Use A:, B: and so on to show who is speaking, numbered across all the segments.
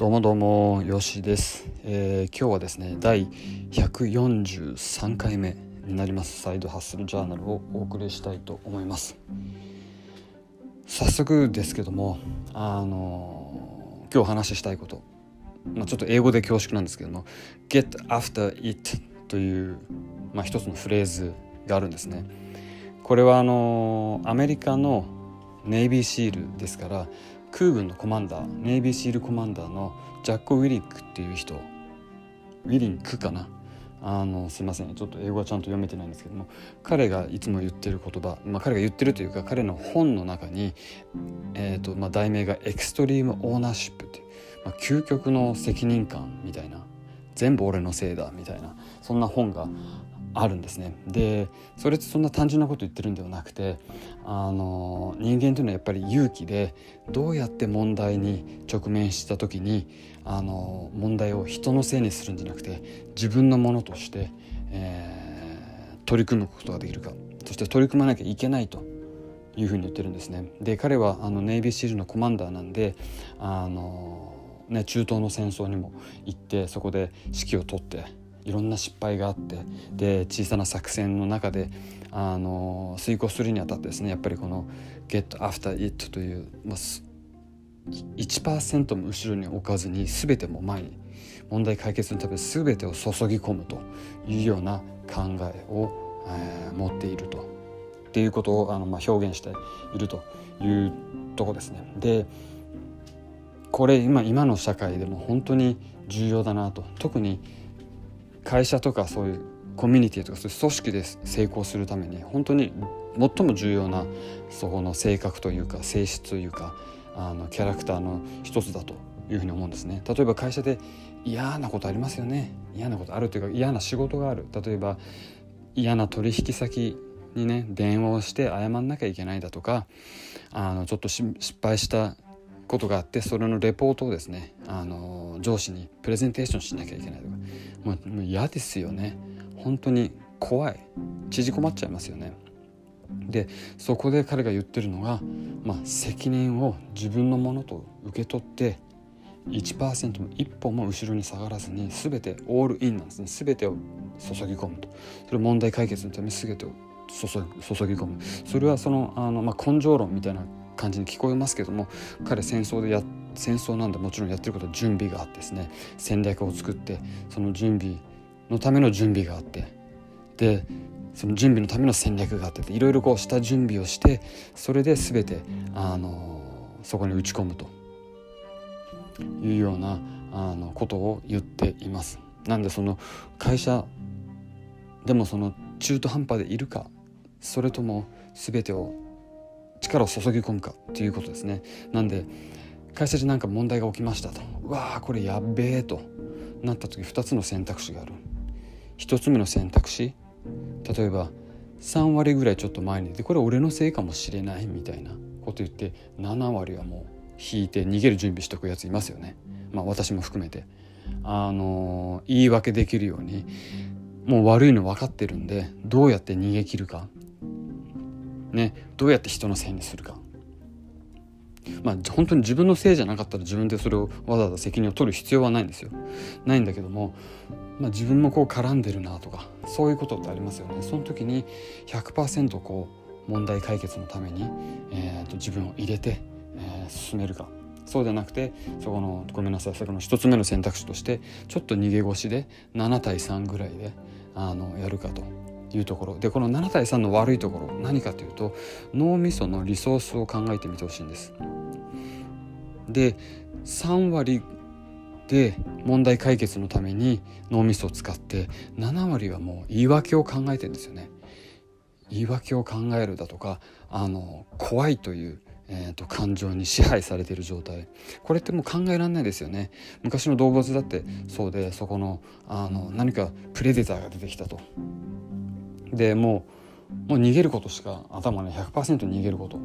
A: どうもどうもよしです、えー、今日はですね第143回目になります。サイドハッスルジャーナルをお送りしたいと思います。早速ですけどもあのー、今日話したいこと、まあ、ちょっと英語で恐縮なんですけども get after it という、まあ、一つのフレーズがあるんですね。これはあのー、アメリカのネイビーシールですから空軍のコマンダーネイビーシールコマンダーのジャック・ウィリックっていう人。ウィリンクかな？あのすいません。ちょっと英語はちゃんと読めてないんですけども。彼がいつも言ってる言葉、まあ、彼が言ってるというか彼の本の中に、えーとまあ、題名が「エクストリーム・オーナーシップ」っていう、まあ、究極の責任感みたいな全部俺のせいだみたいなそんな本があるんですねでそれってそんな単純なこと言ってるんではなくてあの人間というのはやっぱり勇気でどうやって問題に直面した時にあの問題を人のせいにするんじゃなくて自分のものとして、えー、取り組むことができるかそして取り組まなきゃいけないというふうに言ってるんですね。で彼はあのネイビーシールのコマンダーなんであの、ね、中東の戦争にも行ってそこで指揮を取っていろんな失敗があってで小さな作戦の中であの遂行するにあたってですねやっぱりこの「get after it」という、まあ、1%も後ろに置かずに全ても前に問題解決のため全てを注ぎ込むというような考えを、えー、持っているとっていうことをあの、まあ、表現しているというとこですね。でこれ今今の社会でも本当に重要だなと特に会社とかそういうコミュニティとかそういう組織で成功するために本当に最も重要なそこの性格というか性質というかあのキャラクターの一つだというふうに思うんですね。例えば会社で嫌なことありますよね嫌なことあるというか嫌な仕事がある例えば嫌な取引先にね電話をして謝んなきゃいけないだとかあのちょっと失敗したことがあってそれのレポートをですねあの上司にプレゼンテーションしなきゃいけないとか。もうもう嫌ですよね。本当に怖い。縮こまっちゃいますよね。でそこで彼が言ってるのが、まあ、責任を自分のものと受け取って1%も一歩も後ろに下がらずに全てオールインなんですね。全てを注ぎ込むと。それ問題解決のために全てを注ぎ込む。それはそのあの、まあ、根性論みたいな感じに聞こえますけども彼戦争でや戦争なんでもちろんやってることは準備があってですね戦略を作ってその準備のための準備があってでその準備のための戦略があっていろいろこうした準備をしてそれで全てあのそこに打ち込むというようなあのことを言っています。なんでその会社でもその中途半端でいるかそれとも全てを力を注ぎ込むかということですね。なんで会社で何か問題が起きましたと。うわーこれやっべえと。なった時2つの選択肢がある。1つ目の選択肢例えば3割ぐらいちょっと前にでこれ俺のせいかもしれないみたいなこと言って7割はもう引いて逃げる準備しとくやついますよね。まあ私も含めて。あの言い訳できるようにもう悪いの分かってるんでどうやって逃げ切るか。ね、どうやって人のせいにするか。まあ本当に自分のせいじゃなかったら自分でそれをわざわざ責任を取る必要はないんですよ。ないんだけども、まあ、自分もこう絡んでるなとかそういうことってありますよね。その時に100%こう問題解決のために、えー、と自分を入れて、えー、進めるかそうでなくてそこのごめんなさいそこの1つ目の選択肢としてちょっと逃げ腰で7対3ぐらいであのやるかというところでこの7対3の悪いところ何かというと脳みそのリソースを考えてみてほしいんです。で3割で問題解決のために脳みそを使って7割はもう言い訳を考えてるんですよね。言い訳を考えるだとかあの怖いというえーと、感情に支配されている状態これってもう考えられないですよね昔の動物だってそうでそこのあの何かプレデターが出てきたとでもうもう逃げることしか頭ね100%逃げること。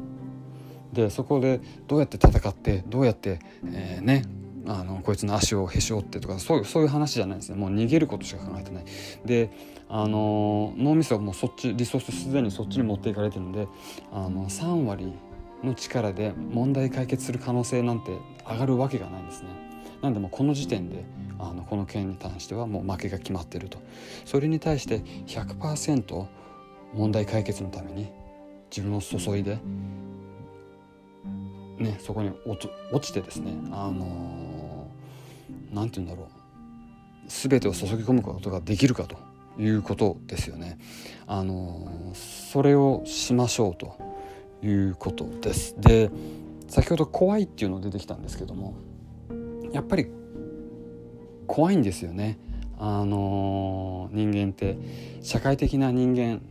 A: でそこでどうやって戦ってどうやって、えー、ねあのこいつの足をへし折ってとかそういうそういう話じゃないですね。もう逃げることしか考えてない。であの脳みそはもうそっちリソースすでにそっちに持っていかれてるんであの3割の力で問題解決する可能性なんて上がるわけがないんですね。なんでもこの時点であのこの件に関してはもう負けが決まってるとそれに対して100%問題解決のために自分を注いで、ね、そこに落ちてですねあの何、て言うんだろう全てを注ぎ込むことができるかということですよね。あのそれをしましょうということです。で先ほど怖いっていうの出てきたんですけどもやっぱり怖いんですよね。あの人間って社会的な人間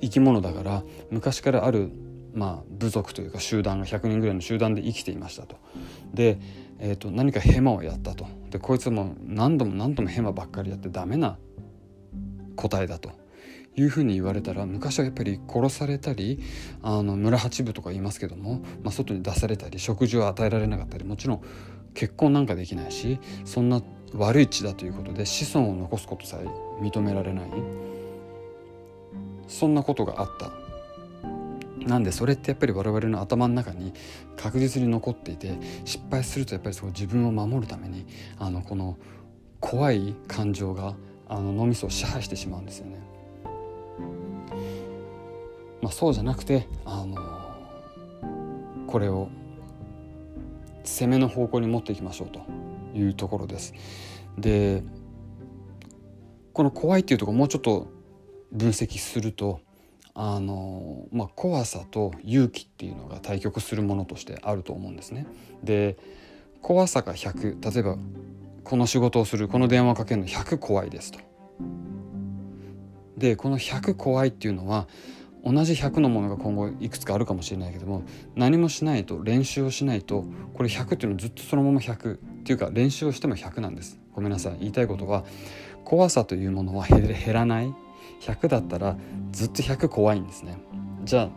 A: 生き物だから昔からある、まあ、部族というか集団が100人ぐらいの集団で生きていましたと。で、えーと、何かヘマをやったと。でこいつも何度も何度もヘマばっかりやってダメな答えだというふうに言われたら昔はやっぱり殺されたりあの村八部とか言いますけども、まあ、外に出されたり食事を与えられなかったりもちろん結婚なんかできないしそんな悪い血だということで子孫を残すことさえ認められないそんなことがあったなんでそれってやっぱり我々の頭の中に確実に残っていて失敗するとやっぱりそ自分を守るためにあのこの怖い感情があの脳みそを支配してしまうんですよね。まあ、そうじゃなくてあのこれを攻めの方向に持っていきましょうというところです。でこの怖いっていうとこもうちょっと分析するとあの、まあ、怖さと勇気っていうのが対極するものとしてあると思うんですね。で怖さが100例えばこの仕事をするこの電話をかけるの100怖いですと。でこの100怖いっていうのは同じ100のものが今後いくつかあるかもしれないけども何もしないと練習をしないとこれ100っていうのはずっとそのまま100っていうか練習をしても100なんです。ごめんなさい。言いたいことは怖さというものは減らない。100だったらずっと100怖いんですね。じゃあ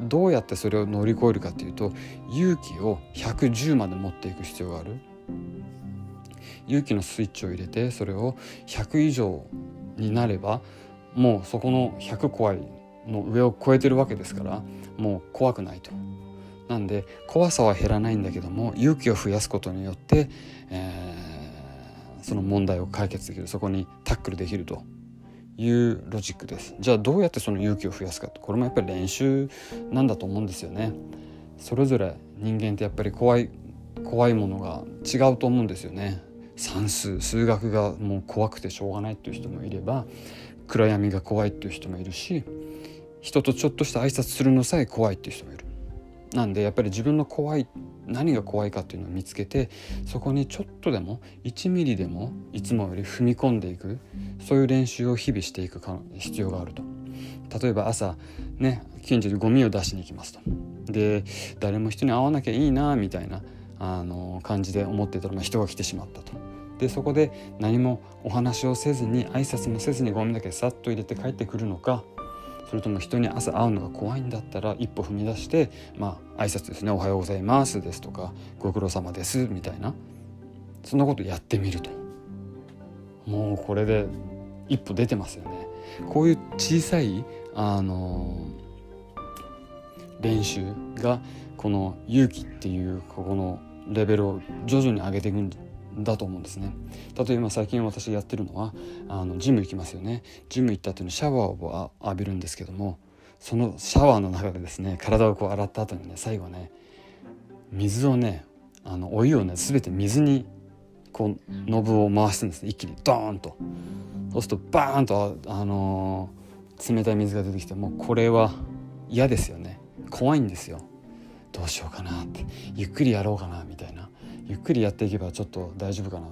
A: どうやってそれを乗り越えるかっていうと勇気を110まで持っていく必要がある。勇気のスイッチを入れてそれを100以上になればもうそこの100怖いの上を超えてるわけですからもう怖くないと。なんで怖さは減らないんだけども勇気を増やすことによって、えー、その問題を解決できるそこにタックルできると。いうロジックです。じゃあどうやってその勇気を増やすかこれもやっぱり練習なんだと思うんですよね。それぞれ人間ってやっぱり怖い怖いものが違うと思うんですよね。算数数学がもう怖くてしょうがないっていう人もいれば暗闇が怖いっていう人もいるし人とちょっとした挨拶するのさえ怖いっていう人もいる。なんでやっぱり自分の怖い何が怖いかっていうのを見つけてそこにちょっとでも1ミリでもいつもより踏み込んでいくそういう練習を日々していく必要があると。例えば朝ね近所でゴミを出しに行きますと。で誰も人に会わなきゃいいなみたいなあの感じで思ってたら、まあ、人が来てしまったと。でそこで何もお話をせずに挨拶もせずにゴミだけさっと入れて帰ってくるのかそれとも人に朝会うのが怖いんだったら一歩踏み出してまあ挨拶ですね「おはようございます」ですとか「ご苦労様です」みたいな。そんなことやってみると。もうこれで一歩出てますよね。こういう小さいあの練習がこの勇気っていうここのレベルを徐々に上げていくんだと思うんですね。例えば最近私やってるのはあのジム行きますよね。ジム行った後にシャワーを浴びるんですけどもそのシャワーの中でですね体をこう洗った後にね最後ね水をねあのお湯をね全て水にこうノブを回すんですね。一気にドーンと。そうするとバーンとあのー、冷たい水が出てきてもうこれは嫌ですよね。怖いんですよ。どうしようかなって。ゆっくりやろうかなみたいな。ゆっくりやっていけばちょっと大丈夫かなっ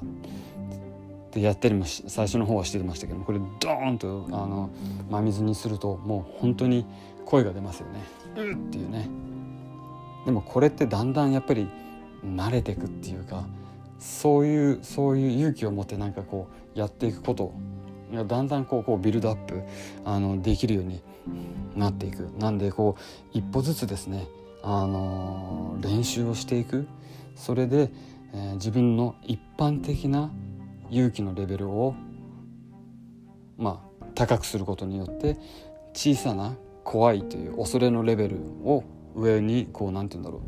A: てやったりも最初の方はしてましたけどこれドーンとあの真水にするともう本当に声が出ますよね。うっていうね。でもこれってだんだんやっぱり慣れていくっていうかそういうそういう勇気を持ってなんかこうやっていくことがだんだんこうこうビルドアップあのできるようになっていくなんでこう一歩ずつですねあの練習をしていくそれでえー、自分の一般的な勇気のレベルをまあ高くすることによって小さな怖いという恐れのレベルを上にこう何て言うんだろ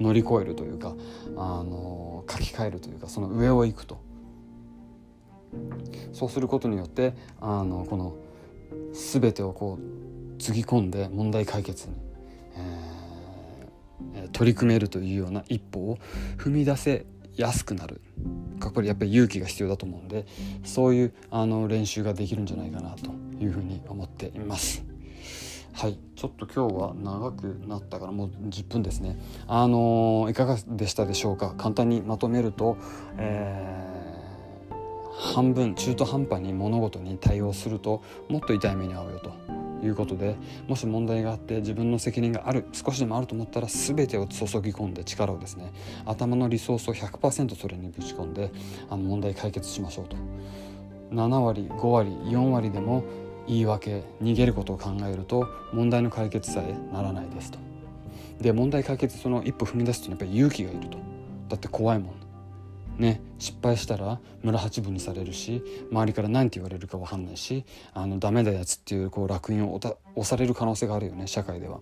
A: う乗り越えるというかあの書き換えるというかその上を行くと。そうすることによってあのこの全てをこうつぎ込んで問題解決に、取り組めるというような一歩を踏み出せやすくなる。これやっぱり勇気が必要だと思うんでそういうあの練習ができるんじゃないかなというふうに思っています。はい。ちょっと今日は長くなったからもう10分ですね。あのー、いかがでしたでしょうか？簡単にまとめると、えー、半分中途半端に物事に対応するともっと痛い目に遭うよと。いうことでもし問題があって自分の責任がある少しでもあると思ったら全てを注ぎ込んで力をですね頭のリソースを100%それにぶち込んであの問題解決しましょうと7割5割4割でも言い訳逃げることを考えると問題の解決さえならないですと。で問題解決その一歩踏み出すとやっぱり勇気がいると。だって怖いもん。ね、失敗したら村八分にされるし周りから何て言われるか分かんないしあのダメだやつっていうこう烙印を押される可能性があるよね社会では。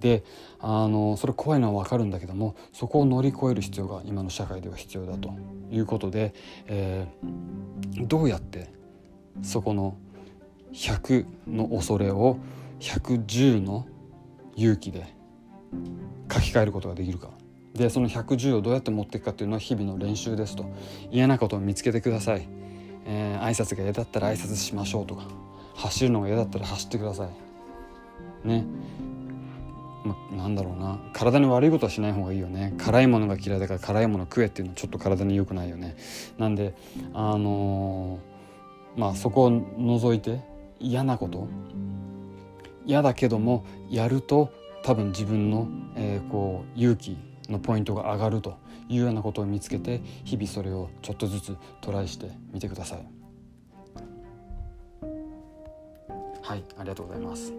A: であのそれ怖いのは分かるんだけどもそこを乗り越える必要が今の社会では必要だということで、えー、どうやってそこの100の恐れを110の勇気で書き換えることができるかでその110をどうやって持っていくかっていうのは日々の練習ですと。嫌なことを見つけてください、えー、挨拶が嫌だったら挨拶しましょうとか。走るのが嫌だったら走ってください。ね。ま、なんだろうな。体に悪いことはしない方がいいよね。辛いものが嫌いだから辛いもの食えっていうのはちょっと体に良くないよね。なんであのー、まあそこを除いて嫌なこと嫌だけどもやると多分自分の、えー、こう勇気のポイントが上がるというようなことを見つけて日々それをちょっとずつトライしてみてください。はいありがとうございます。